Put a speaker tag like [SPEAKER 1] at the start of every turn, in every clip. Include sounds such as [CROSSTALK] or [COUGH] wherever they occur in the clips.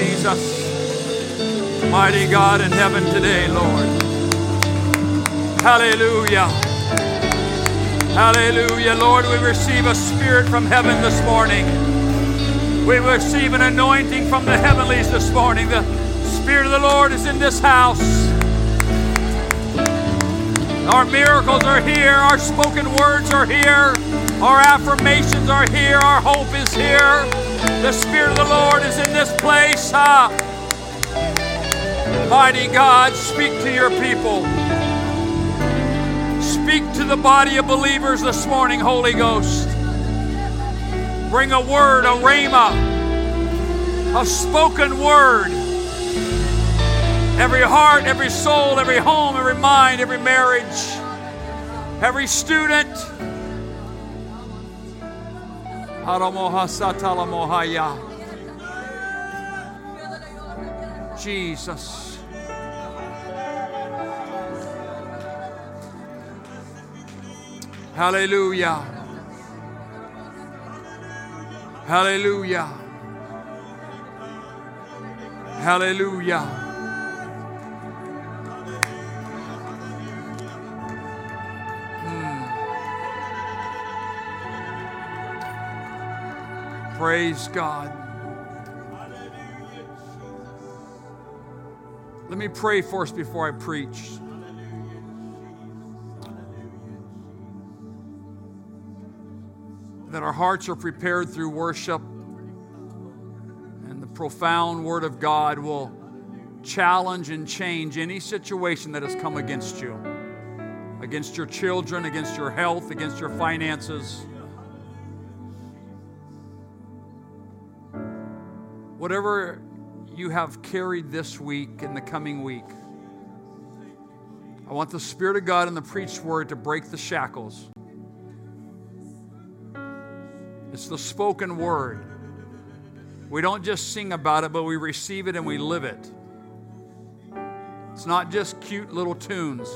[SPEAKER 1] Jesus. Mighty God in heaven today, Lord. Hallelujah. Hallelujah. Lord, we receive a spirit from heaven this morning. We receive an anointing from the heavenlies this morning. The Spirit of the Lord is in this house. Our miracles are here. Our spoken words are here. Our affirmations are here. Our hope is here. The Spirit of the Lord is in this place. Ah. Mighty God, speak to your people. Speak to the body of believers this morning, Holy Ghost. Bring a word, a rhema, a spoken word. Every heart, every soul, every home, every mind, every marriage, every student. Jesus. Hallelujah. Hallelujah. Hallelujah. Praise God. Let me pray for us before I preach. That our hearts are prepared through worship and the profound Word of God will challenge and change any situation that has come against you against your children, against your health, against your finances. Whatever you have carried this week and the coming week. I want the Spirit of God and the preached word to break the shackles. It's the spoken word. We don't just sing about it, but we receive it and we live it. It's not just cute little tunes,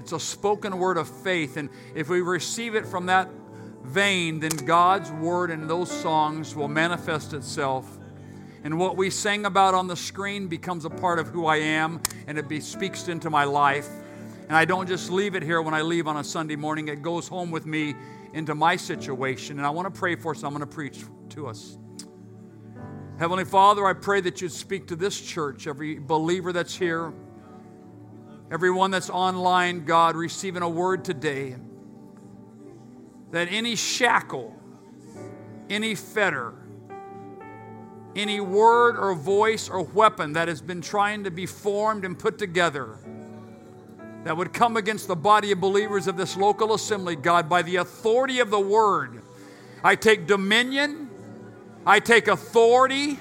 [SPEAKER 1] it's a spoken word of faith. And if we receive it from that vein, then God's word and those songs will manifest itself and what we sang about on the screen becomes a part of who I am, and it be, speaks into my life. And I don't just leave it here when I leave on a Sunday morning, it goes home with me into my situation. And I want to pray for us, I'm going to preach to us. Heavenly Father, I pray that you'd speak to this church, every believer that's here, everyone that's online, God, receiving a word today. That any shackle, any fetter, any word or voice or weapon that has been trying to be formed and put together that would come against the body of believers of this local assembly, God, by the authority of the word. I take dominion, I take authority,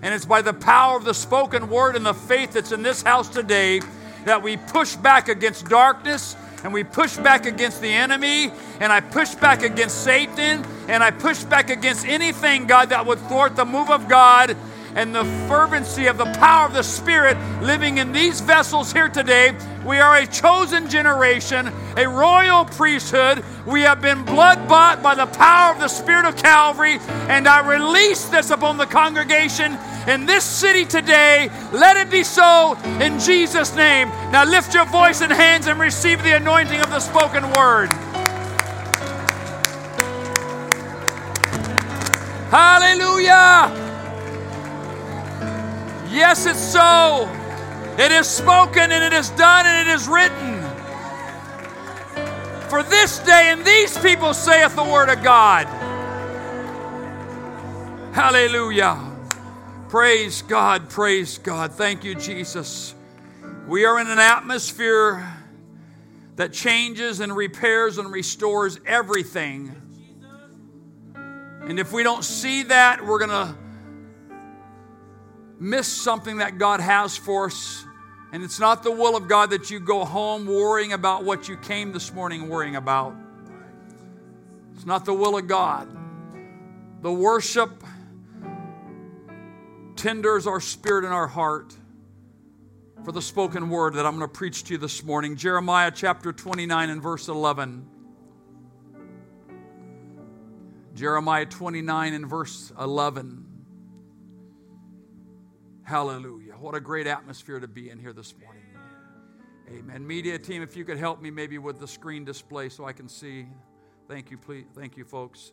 [SPEAKER 1] and it's by the power of the spoken word and the faith that's in this house today that we push back against darkness and we push back against the enemy, and I push back against Satan, and I push back against anything, God, that would thwart the move of God and the fervency of the power of the Spirit living in these vessels here today. We are a chosen generation, a royal priesthood. We have been blood bought by the power of the Spirit of Calvary, and I release this upon the congregation in this city today. Let it be so in Jesus' name. Now lift your voice and hands and receive the anointing of the spoken word. Hallelujah. Yes, it's so. It is spoken and it is done and it is written. For this day and these people saith the word of God. Hallelujah. Praise God, praise God. Thank you, Jesus. We are in an atmosphere that changes and repairs and restores everything. And if we don't see that, we're going to miss something that God has for us. And it's not the will of God that you go home worrying about what you came this morning worrying about. It's not the will of God. The worship tenders our spirit and our heart for the spoken word that I'm going to preach to you this morning. Jeremiah chapter 29 and verse 11. Jeremiah 29 and verse 11. Hallelujah. What a great atmosphere to be in here this morning. Amen. Media team, if you could help me maybe with the screen display so I can see. Thank you, please. Thank you, folks.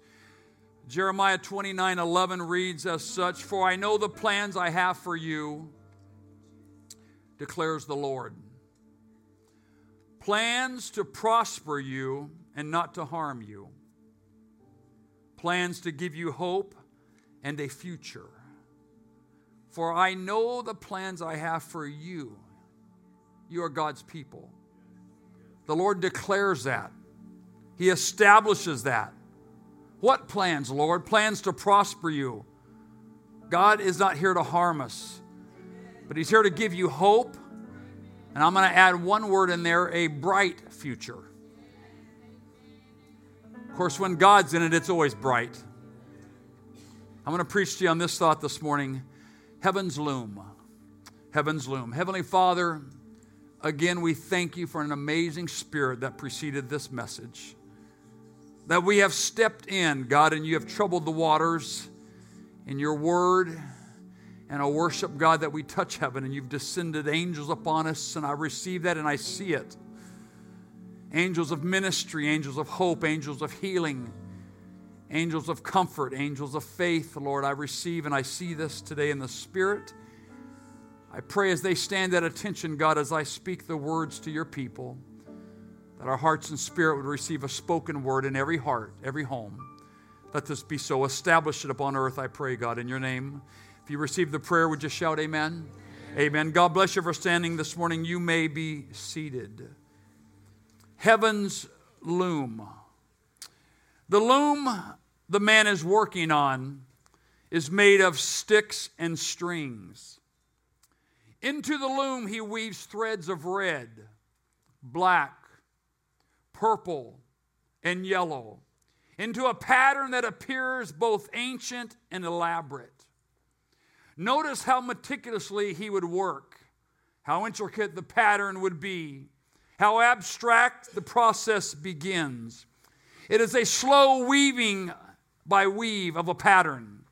[SPEAKER 1] Jeremiah 29 11 reads as such For I know the plans I have for you, declares the Lord. Plans to prosper you and not to harm you, plans to give you hope and a future. For I know the plans I have for you you are God's people. The Lord declares that, He establishes that. What plans, Lord? Plans to prosper you. God is not here to harm us, but He's here to give you hope. And I'm going to add one word in there a bright future. Of course, when God's in it, it's always bright. I'm going to preach to you on this thought this morning Heaven's Loom. Heaven's Loom. Heavenly Father, Again, we thank you for an amazing spirit that preceded this message. That we have stepped in, God, and you have troubled the waters in your word. And I worship, God, that we touch heaven and you've descended angels upon us. And I receive that and I see it. Angels of ministry, angels of hope, angels of healing, angels of comfort, angels of faith, Lord. I receive and I see this today in the Spirit. I pray as they stand at attention, God, as I speak the words to your people, that our hearts and spirit would receive a spoken word in every heart, every home. Let this be so. Establish it upon earth, I pray, God, in your name. If you receive the prayer, would you shout amen? Amen. amen. God bless you for standing this morning. You may be seated. Heaven's loom. The loom the man is working on is made of sticks and strings. Into the loom he weaves threads of red, black, purple, and yellow into a pattern that appears both ancient and elaborate. Notice how meticulously he would work, how intricate the pattern would be, how abstract the process begins. It is a slow weaving by weave of a pattern.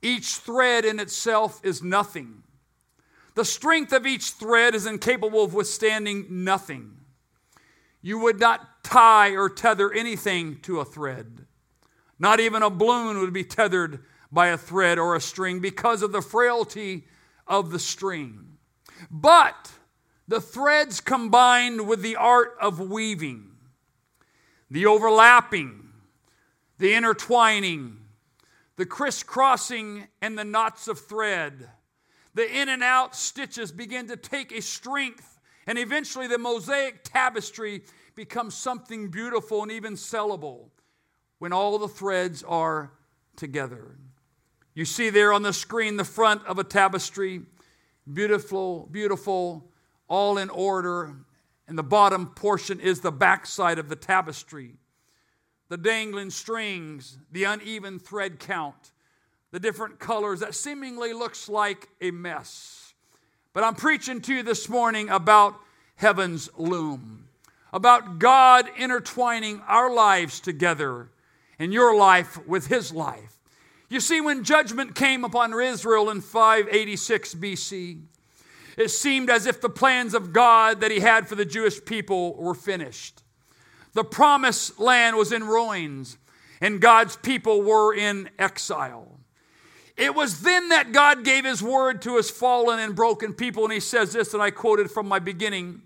[SPEAKER 1] Each thread in itself is nothing. The strength of each thread is incapable of withstanding nothing. You would not tie or tether anything to a thread. Not even a balloon would be tethered by a thread or a string because of the frailty of the string. But the threads combined with the art of weaving, the overlapping, the intertwining, the crisscrossing, and the knots of thread the in and out stitches begin to take a strength, and eventually the mosaic tapestry becomes something beautiful and even sellable when all the threads are together. You see there on the screen the front of a tapestry, beautiful, beautiful, all in order, and the bottom portion is the backside of the tapestry. The dangling strings, the uneven thread count, the different colors that seemingly looks like a mess. But I'm preaching to you this morning about heaven's loom, about God intertwining our lives together and your life with his life. You see, when judgment came upon Israel in 586 BC, it seemed as if the plans of God that he had for the Jewish people were finished. The promised land was in ruins, and God's people were in exile. It was then that God gave his word to his fallen and broken people. And he says this, and I quoted from my beginning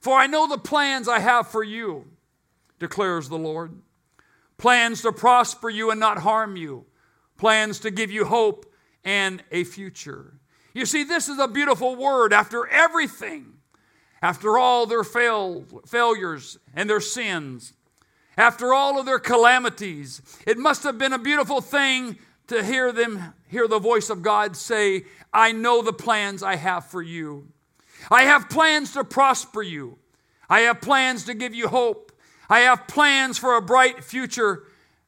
[SPEAKER 1] For I know the plans I have for you, declares the Lord. Plans to prosper you and not harm you, plans to give you hope and a future. You see, this is a beautiful word after everything, after all their fail, failures and their sins, after all of their calamities. It must have been a beautiful thing to hear them hear the voice of God say, I know the plans I have for you. I have plans to prosper you. I have plans to give you hope. I have plans for a bright future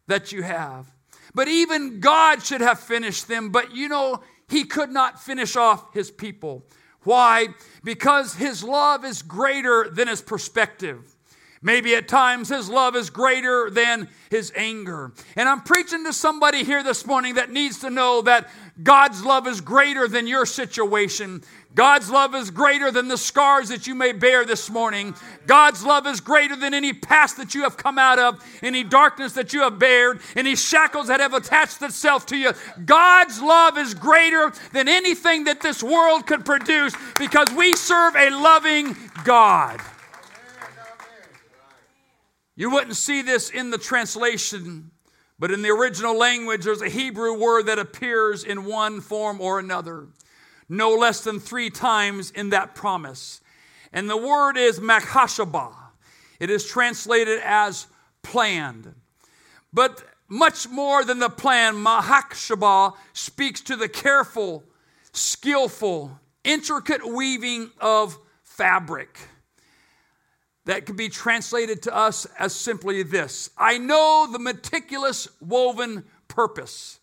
[SPEAKER 1] that you have. But even God should have finished them, but you know, He could not finish off His people. Why? Because His love is greater than His perspective. Maybe at times his love is greater than his anger. And I'm preaching to somebody here this morning that needs to know that God's love is greater than your situation. God's love is greater than the scars that you may bear this morning. God's love is greater than any past that you have come out of, any darkness that you have bared, any shackles that have attached itself to you. God's love is greater than anything that this world could produce because we serve a loving God. You wouldn't see this in the translation, but in the original language, there's a Hebrew word that appears in one form or another no less than three times in that promise. And the word is machashaba. It is translated as planned. But much more than the plan, mahakshaba speaks to the careful, skillful, intricate weaving of fabric. That could be translated to us as simply this I know the meticulous woven purpose,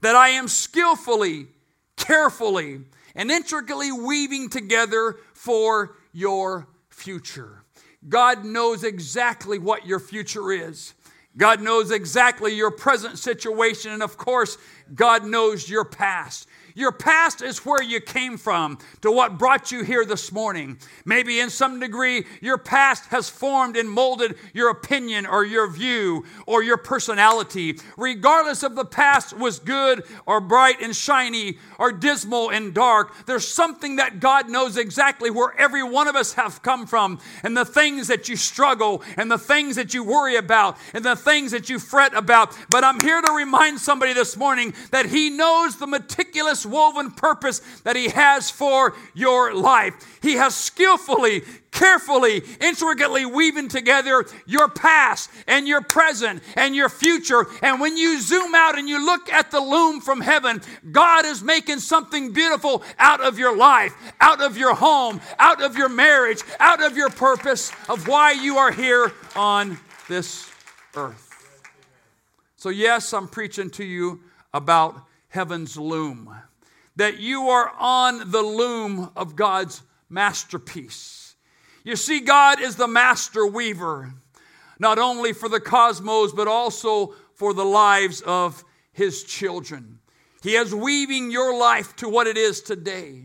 [SPEAKER 1] that I am skillfully, carefully, and intricately weaving together for your future. God knows exactly what your future is. God knows exactly your present situation. And of course, God knows your past. Your past is where you came from to what brought you here this morning. Maybe in some degree, your past has formed and molded your opinion or your view or your personality. Regardless of the past was good or bright and shiny or dismal and dark, there's something that God knows exactly where every one of us have come from and the things that you struggle and the things that you worry about and the things that you fret about. But I'm here to remind somebody this morning that He knows the meticulous woven purpose that He has for your life. He has skillfully, carefully, intricately weaving together your past and your present and your future. And when you zoom out and you look at the loom from heaven, God is making something beautiful out of your life, out of your home, out of your marriage, out of your purpose of why you are here on this earth. So, yes, I'm preaching to you about heaven's loom that you are on the loom of God's masterpiece. You see, God is the master weaver, not only for the cosmos, but also for the lives of his children. He is weaving your life to what it is today.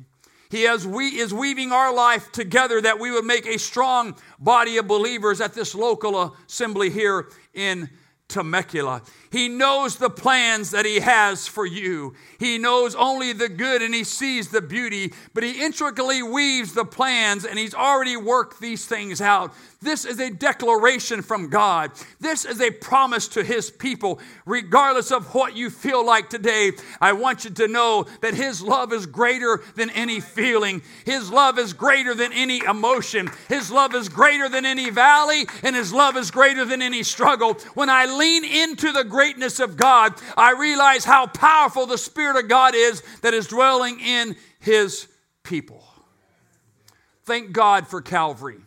[SPEAKER 1] He has, we, is weaving our life together that we would make a strong body of believers at this local assembly here in Temecula. He knows the plans that He has for you. He knows only the good and He sees the beauty, but He intricately weaves the plans and He's already worked these things out. This is a declaration from God. This is a promise to His people. Regardless of what you feel like today, I want you to know that His love is greater than any feeling. His love is greater than any emotion. His love is greater than any valley, and His love is greater than any struggle. When I lean into the greatness of God, I realize how powerful the Spirit of God is that is dwelling in His people. Thank God for Calvary.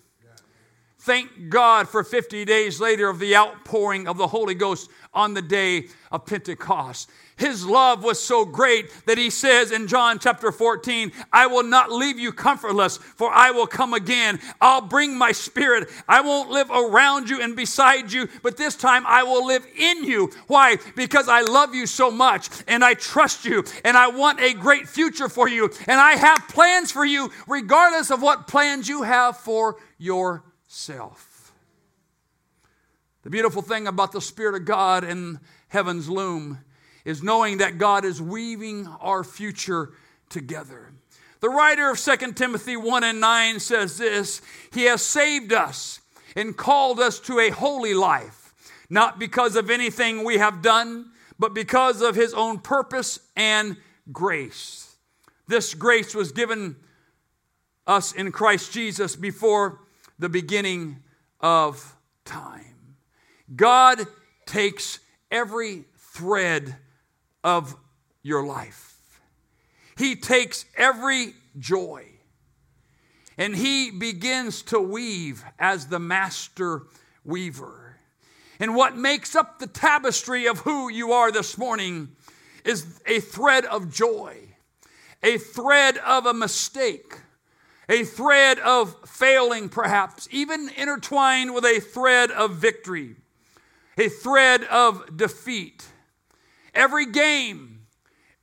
[SPEAKER 1] Thank God for 50 days later of the outpouring of the Holy Ghost on the day of Pentecost. His love was so great that he says in John chapter 14, I will not leave you comfortless, for I will come again. I'll bring my spirit. I won't live around you and beside you, but this time I will live in you. Why? Because I love you so much and I trust you and I want a great future for you and I have plans for you, regardless of what plans you have for yourself. The beautiful thing about the Spirit of God in heaven's loom is knowing that God is weaving our future together. The writer of 2 Timothy 1 and 9 says this He has saved us and called us to a holy life, not because of anything we have done, but because of His own purpose and grace. This grace was given us in Christ Jesus before the beginning of time. God takes every thread of your life, He takes every joy and He begins to weave as the master weaver. And what makes up the tapestry of who you are this morning is a thread of joy, a thread of a mistake a thread of failing, perhaps, even intertwined with a thread of victory, a thread of defeat. Every game,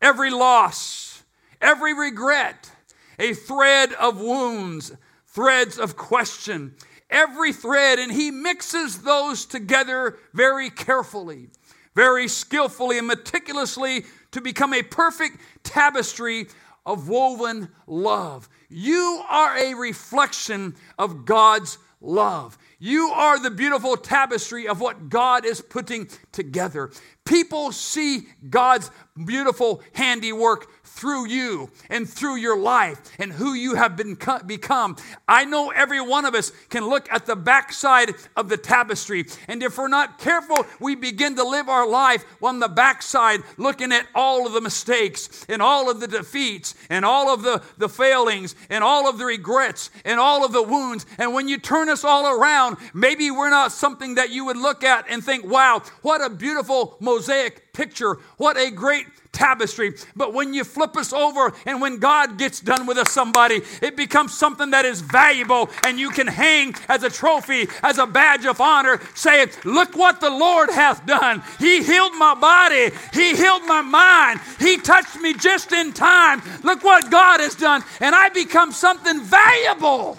[SPEAKER 1] every loss, every regret, a thread of wounds, threads of question, every thread, and he mixes those together very carefully, very skillfully, and meticulously to become a perfect tapestry of woven love. You are a reflection of God's love. You are the beautiful tapestry of what God is putting together. People see God's beautiful handiwork through you and through your life and who you have been, become. I know every one of us can look at the backside of the tapestry, and if we're not careful, we begin to live our life on the backside, looking at all of the mistakes and all of the defeats and all of the, the failings and all of the regrets and all of the wounds. And when you turn us all around, maybe we're not something that you would look at and think, wow, what a beautiful mosaic picture, what a great tapestry. But when you flip us over and when God gets done with us, somebody, it becomes something that is valuable and you can hang as a trophy, as a badge of honor, saying, Look what the Lord hath done. He healed my body, He healed my mind, He touched me just in time. Look what God has done. And I become something valuable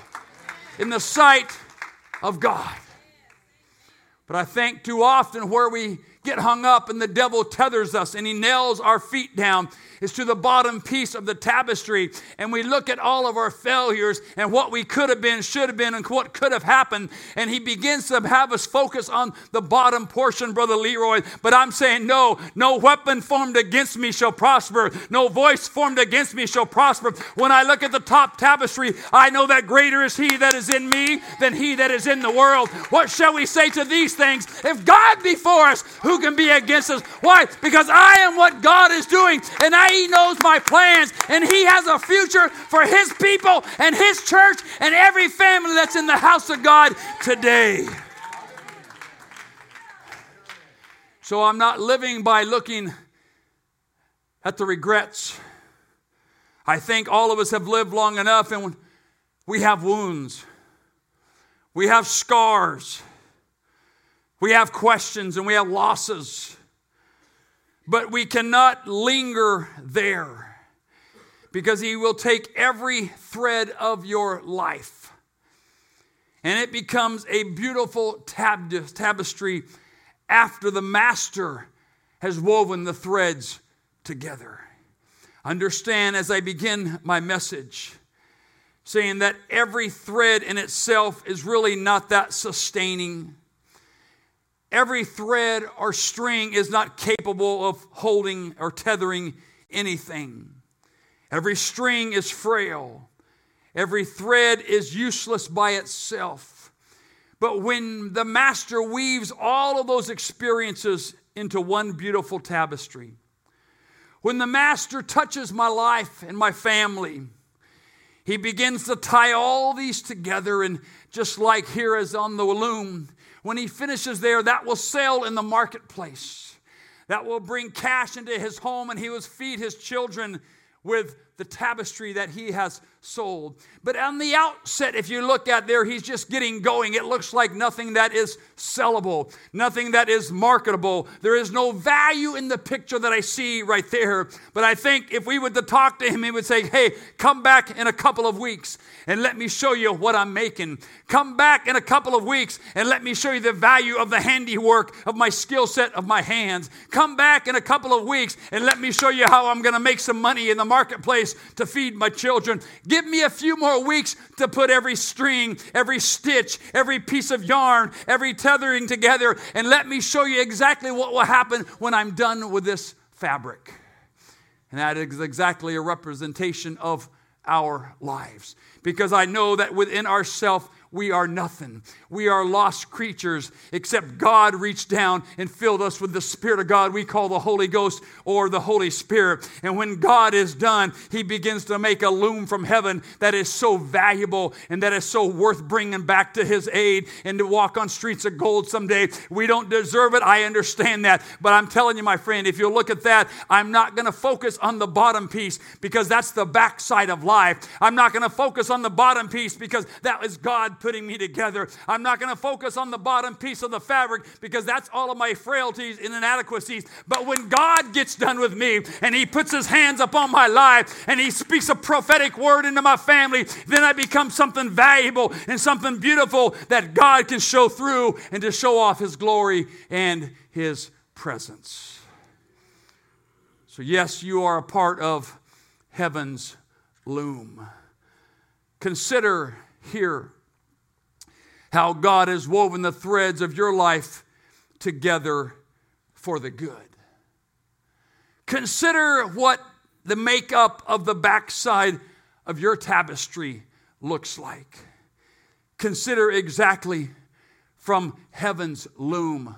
[SPEAKER 1] in the sight of God. But I think too often where we get hung up and the devil tethers us and he nails our feet down is to the bottom piece of the tapestry and we look at all of our failures and what we could have been, should have been, and what could have happened. And he begins to have us focus on the bottom portion, Brother Leroy. But I'm saying, no, no weapon formed against me shall prosper, no voice formed against me shall prosper. When I look at the top tapestry, I know that greater is he that is in me than he that is in the world. What shall we say to these things? If God be for us, who can be against us? Why? Because I am what God is doing, and I he knows my plans, and He has a future for His people and His church and every family that's in the house of God today. So I'm not living by looking at the regrets. I think all of us have lived long enough and we have wounds, we have scars, we have questions, and we have losses. But we cannot linger there because He will take every thread of your life and it becomes a beautiful tab- tapestry after the Master has woven the threads together. Understand as I begin my message, saying that every thread in itself is really not that sustaining Every thread or string is not capable of holding or tethering anything. Every string is frail. Every thread is useless by itself. But when the master weaves all of those experiences into one beautiful tapestry, when the master touches my life and my family, he begins to tie all these together, and just like here as on the loom, when he finishes there, that will sell in the marketplace. That will bring cash into his home, and he will feed his children with the tapestry that he has sold. But on the outset, if you look at there, he's just getting going. It looks like nothing that is sellable, nothing that is marketable. There is no value in the picture that I see right there. But I think if we were to talk to him, he would say, Hey, come back in a couple of weeks and let me show you what I'm making. Come back in a couple of weeks and let me show you the value of the handiwork of my skill set of my hands. Come back in a couple of weeks and let me show you how I'm going to make some money in the marketplace to feed my children. Give me a few more weeks to put every string, every stitch, every piece of yarn, every tethering together, and let me show you exactly what will happen when I'm done with this fabric. And that is exactly a representation of our lives. Because I know that within ourselves, we are nothing. We are lost creatures, except God reached down and filled us with the Spirit of God we call the Holy Ghost or the Holy Spirit. And when God is done, He begins to make a loom from heaven that is so valuable and that is so worth bringing back to His aid and to walk on streets of gold someday. We don't deserve it. I understand that. But I'm telling you, my friend, if you look at that, I'm not going to focus on the bottom piece because that's the backside of life. I'm not going to focus on the bottom piece because that is God putting me together. I'm not going to focus on the bottom piece of the fabric because that's all of my frailties and inadequacies. But when God gets done with me and He puts His hands upon my life and He speaks a prophetic word into my family, then I become something valuable and something beautiful that God can show through and to show off His glory and His presence. So, yes, you are a part of heaven's loom. Consider here how God has woven the threads of your life together for the good. Consider what the makeup of the backside of your tapestry looks like. Consider exactly from heaven's loom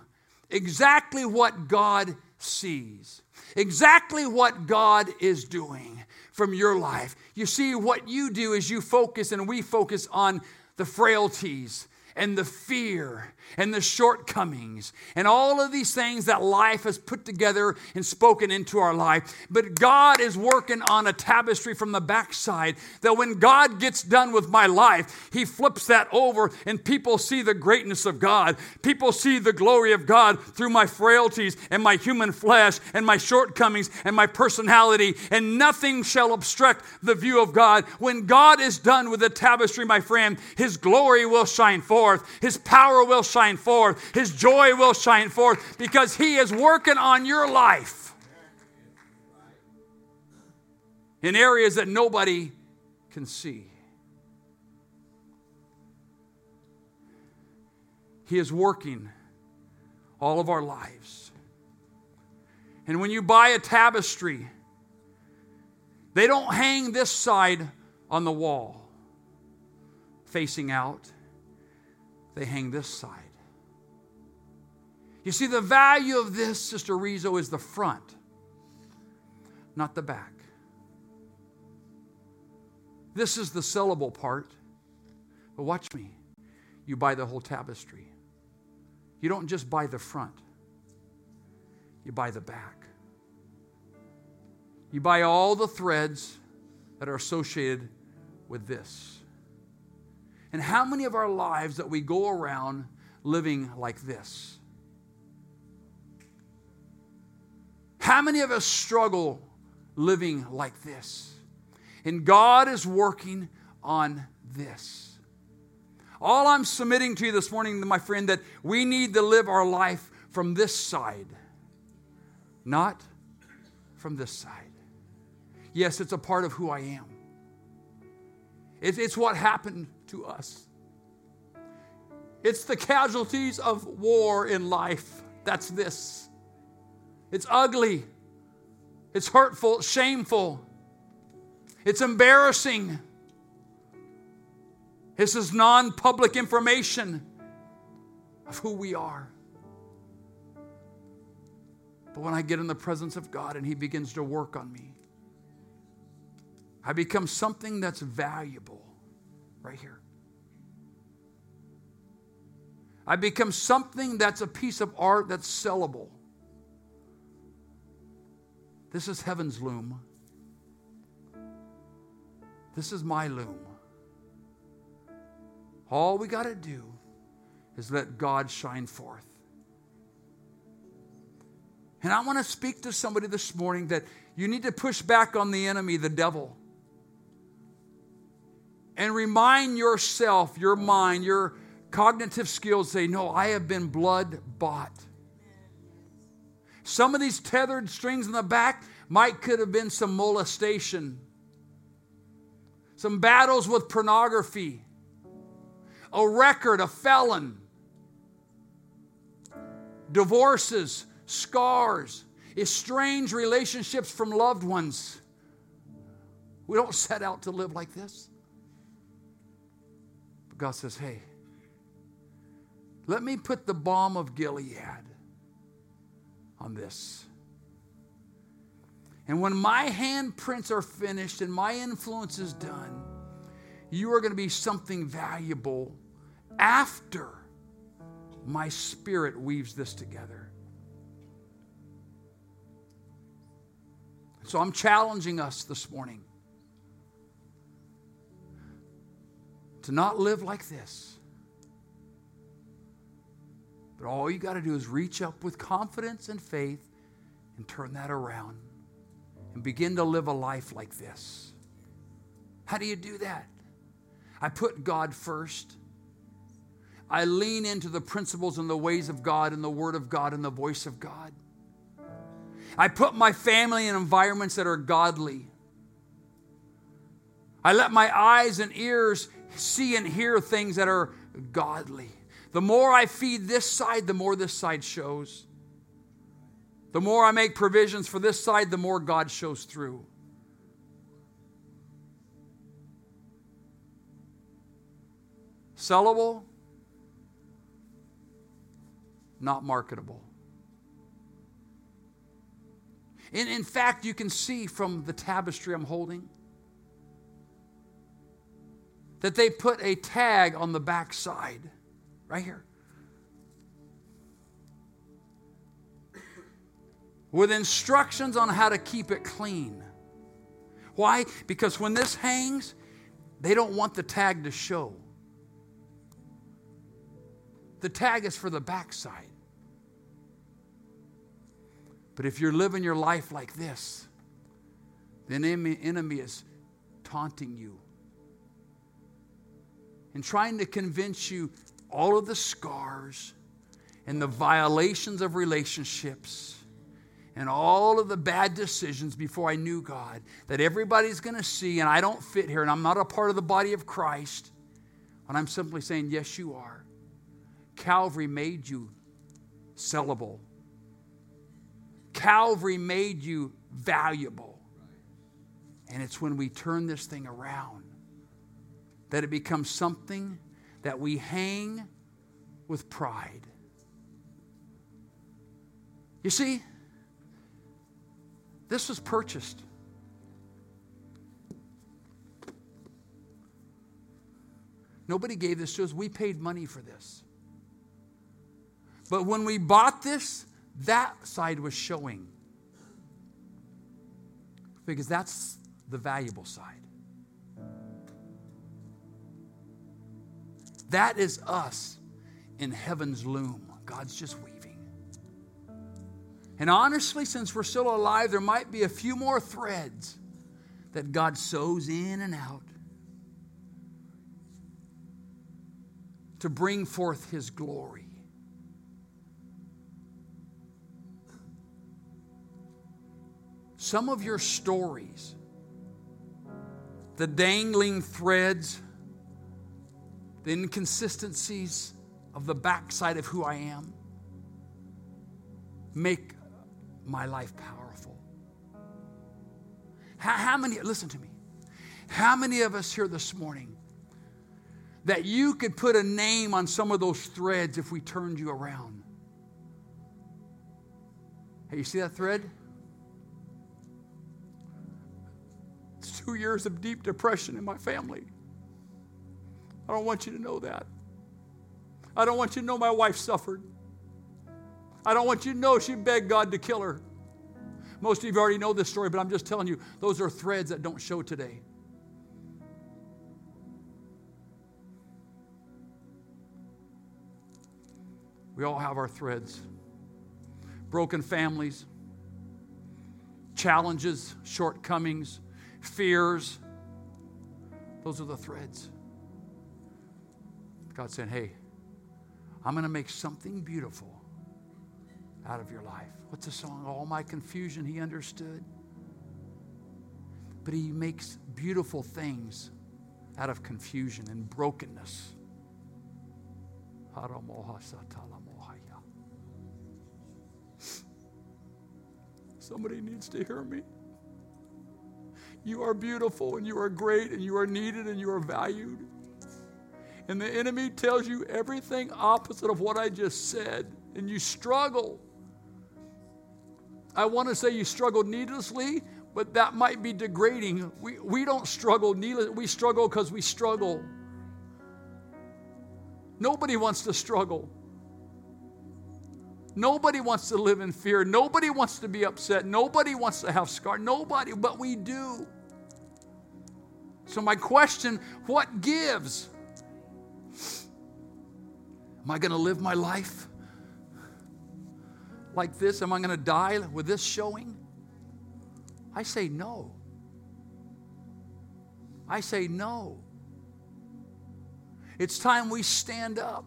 [SPEAKER 1] exactly what God sees, exactly what God is doing from your life. You see, what you do is you focus and we focus on the frailties and the fear and the shortcomings and all of these things that life has put together and spoken into our life. But God is working on a tapestry from the backside that when God gets done with my life, He flips that over and people see the greatness of God. People see the glory of God through my frailties and my human flesh and my shortcomings and my personality, and nothing shall obstruct the view of God. When God is done with the tapestry, my friend, His glory will shine forth, His power will shine shine forth, His joy will shine forth because He is working on your life in areas that nobody can see. He is working all of our lives. And when you buy a tapestry, they don't hang this side on the wall facing out, they hang this side. You see, the value of this, Sister Rizzo, is the front, not the back. This is the sellable part. But watch me. You buy the whole tapestry. You don't just buy the front, you buy the back. You buy all the threads that are associated with this. And how many of our lives that we go around living like this? How many of us struggle living like this? And God is working on this. All I'm submitting to you this morning, my friend, that we need to live our life from this side, not from this side. Yes, it's a part of who I am. It's, it's what happened to us. It's the casualties of war in life. That's this. It's ugly. It's hurtful, shameful. It's embarrassing. This is non public information of who we are. But when I get in the presence of God and He begins to work on me, I become something that's valuable right here. I become something that's a piece of art that's sellable. This is heaven's loom. This is my loom. All we got to do is let God shine forth. And I want to speak to somebody this morning that you need to push back on the enemy, the devil, and remind yourself, your mind, your cognitive skills say, No, I have been blood bought. Some of these tethered strings in the back might could have been some molestation, some battles with pornography, a record, a felon, divorces, scars, estranged relationships from loved ones. We don't [LAUGHS] set out to live like this. God says, hey, let me put the balm of Gilead on this. And when my handprints are finished and my influence is done, you are going to be something valuable after my spirit weaves this together. So I'm challenging us this morning to not live like this. But all you got to do is reach up with confidence and faith and turn that around and begin to live a life like this. How do you do that? I put God first. I lean into the principles and the ways of God and the Word of God and the voice of God. I put my family in environments that are godly. I let my eyes and ears see and hear things that are godly. The more I feed this side, the more this side shows. The more I make provisions for this side, the more God shows through. Sellable, not marketable. In, in fact, you can see from the tapestry I'm holding that they put a tag on the back side, right here. With instructions on how to keep it clean. Why? Because when this hangs, they don't want the tag to show. The tag is for the backside. But if you're living your life like this, then the enemy is taunting you and trying to convince you all of the scars and the violations of relationships and all of the bad decisions before I knew God that everybody's going to see, and I don't fit here, and I'm not a part of the body of Christ. And I'm simply saying, Yes, you are. Calvary made you sellable. Calvary made you valuable. And it's when we turn this thing around that it becomes something that we hang with pride. You see, this was purchased. Nobody gave this to us. We paid money for this. But when we bought this, that side was showing. Because that's the valuable side. That is us in heaven's loom. God's just weaving. And honestly, since we're still alive, there might be a few more threads that God sews in and out to bring forth His glory. Some of your stories, the dangling threads, the inconsistencies of the backside of who I am, make my life powerful. How, how, many, listen to me, how many of us here this morning that you could put a name on some of those threads if we turned you around? Hey, you see that thread? It's two years of deep depression in my family. I don't want you to know that. I don't want you to know my wife suffered. I don't want you to know she begged God to kill her. Most of you already know this story, but I'm just telling you, those are threads that don't show today. We all have our threads. Broken families, challenges, shortcomings, fears. Those are the threads. God said, Hey, I'm going to make something beautiful out of your life. What's the song? All my confusion, he understood. But he makes beautiful things out of confusion and brokenness. Somebody needs to hear me. You are beautiful and you are great and you are needed and you are valued. And the enemy tells you everything opposite of what I just said, and you struggle. I want to say you struggle needlessly, but that might be degrading. We, we don't struggle needless, we struggle because we struggle. Nobody wants to struggle. Nobody wants to live in fear. Nobody wants to be upset. Nobody wants to have scar. Nobody, but we do. So, my question what gives? Am I going to live my life like this? Am I going to die with this showing? I say no. I say no. It's time we stand up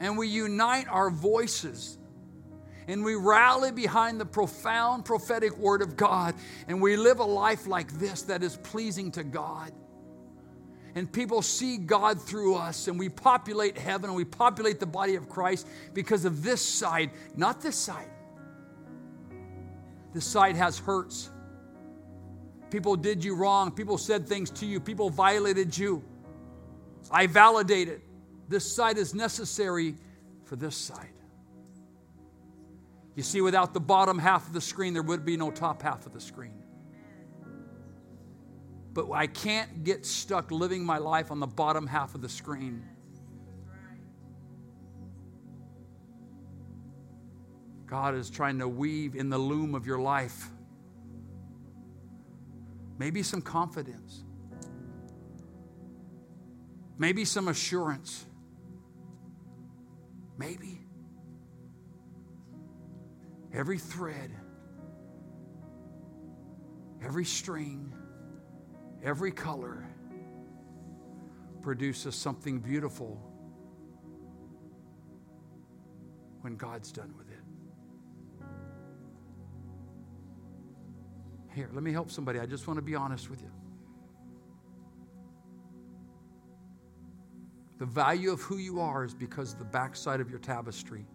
[SPEAKER 1] and we unite our voices and we rally behind the profound prophetic word of God and we live a life like this that is pleasing to God. And people see God through us, and we populate heaven and we populate the body of Christ because of this side, not this side. This side has hurts. People did you wrong. People said things to you. People violated you. I validate it. This side is necessary for this side. You see, without the bottom half of the screen, there would be no top half of the screen. But I can't get stuck living my life on the bottom half of the screen. God is trying to weave in the loom of your life maybe some confidence, maybe some assurance, maybe every thread, every string, every color produces something beautiful when God's done with it. Here, let me help somebody. I just want to be honest with you. The value of who you are is because the backside of your tapestry.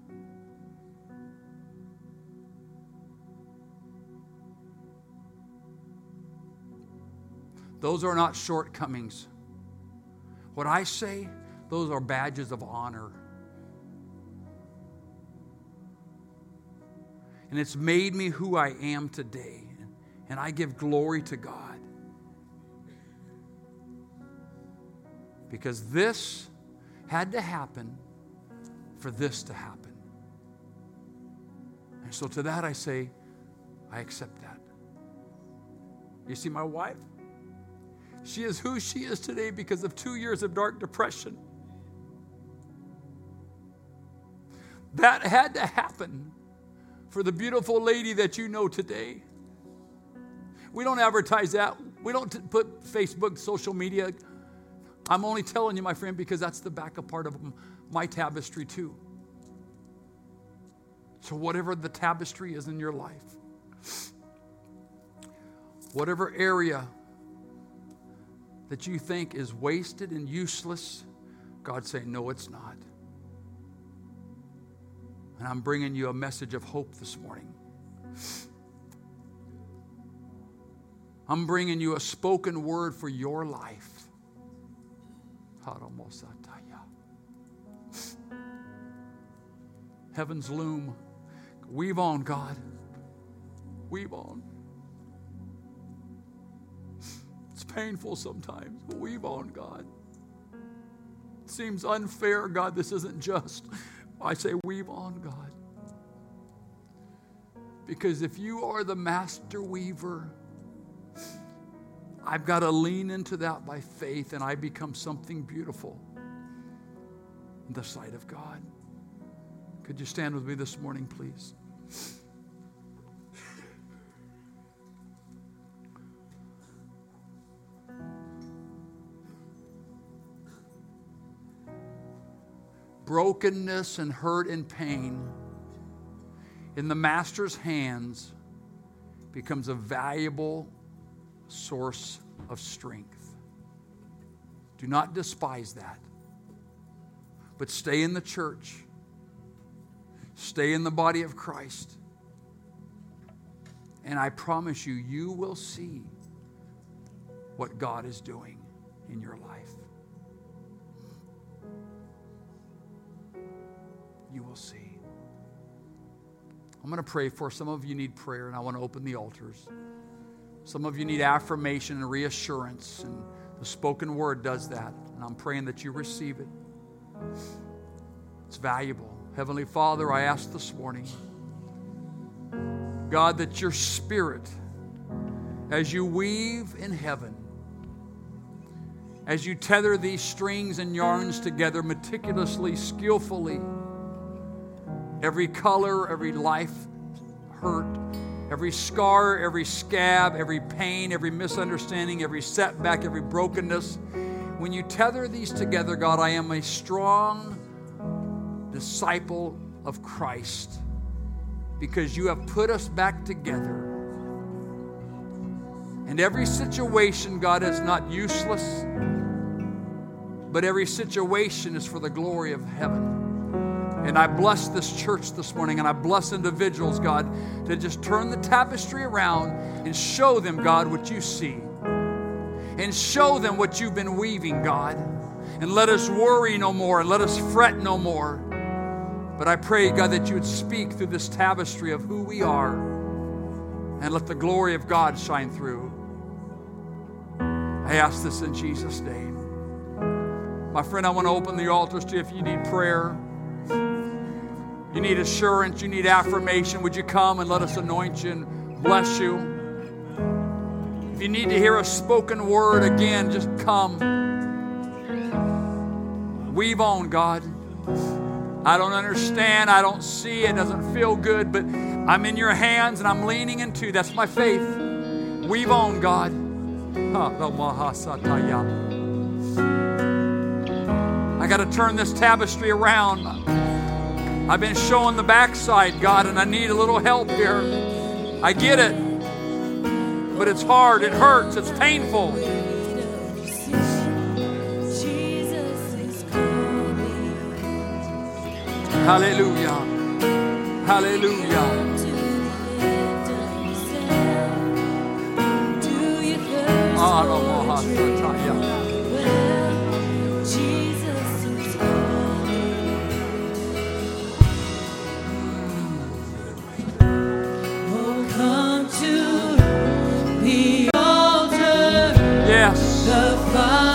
[SPEAKER 1] Those are not shortcomings. What I say, those are badges of honor. And it's made me who I am today. And I give glory to God. Because this had to happen for this to happen. And so to that I say, I accept that. You see, my wife, she is who she is today because of two years of dark depression. That had to happen for the beautiful lady that you know today. We don't advertise that. We don't put Facebook, social media. I'm only telling you, my friend, because that's the backup part of my tapestry, too. So, whatever the tapestry is in your life, whatever area that you think is wasted and useless, God's saying, No, it's not. And I'm bringing you a message of hope this morning. I'm bringing you a spoken word for your life. Heaven's loom. Weave on, God. Weave on. Painful sometimes, but weave on, God. It seems unfair, God. This isn't just. I say, weave on, God. Because if you are the master weaver, I've got to lean into that by faith and I become something beautiful in the sight of God. Could you stand with me this morning, please? Brokenness and hurt and pain in the Master's hands becomes a valuable source of strength. Do not despise that, but stay in the church, stay in the body of Christ. And I promise you, you will see what God is doing in your life. You will see. I'm going to pray for some of you need prayer, and I want to open the altars. Some of you need affirmation and reassurance, and the spoken word does that. And I'm praying that you receive it. It's valuable. Heavenly Father, I ask this morning, God, that your spirit, as you weave in heaven, as you tether these strings and yarns together meticulously, skillfully, every color, every life hurt, every scar, every scab, every pain, every misunderstanding, every setback, every brokenness. When you tether these together, God, I am a strong disciple of Christ because you have put us back together. And every situation, God, is not useless, but every situation is for the glory of heaven. And I bless this church this morning, and I bless individuals, God, to just turn the tapestry around and show them, God, what you see. And show them what you've been weaving, God. And let us worry no more, and let us fret no more. But I pray, God, that you would speak through this tapestry of who we are, and let the glory of God shine through. I ask this in Jesus' name. My friend, I want to open the altars to you if you need prayer. You need assurance, you need affirmation. Would you come and let us anoint you and bless you? If you need to hear a spoken word again, just come. Weave on, God. I don't understand. I don't see. It doesn't feel good, but I'm in your hands and I'm leaning into. That's my faith. Weave on, God. Got to turn this tapestry around. I've been showing the backside, God, and I need a little help here. I get it, but it's hard, it hurts, it's painful. Hallelujah. Hallelujah. Ah,
[SPEAKER 2] the Father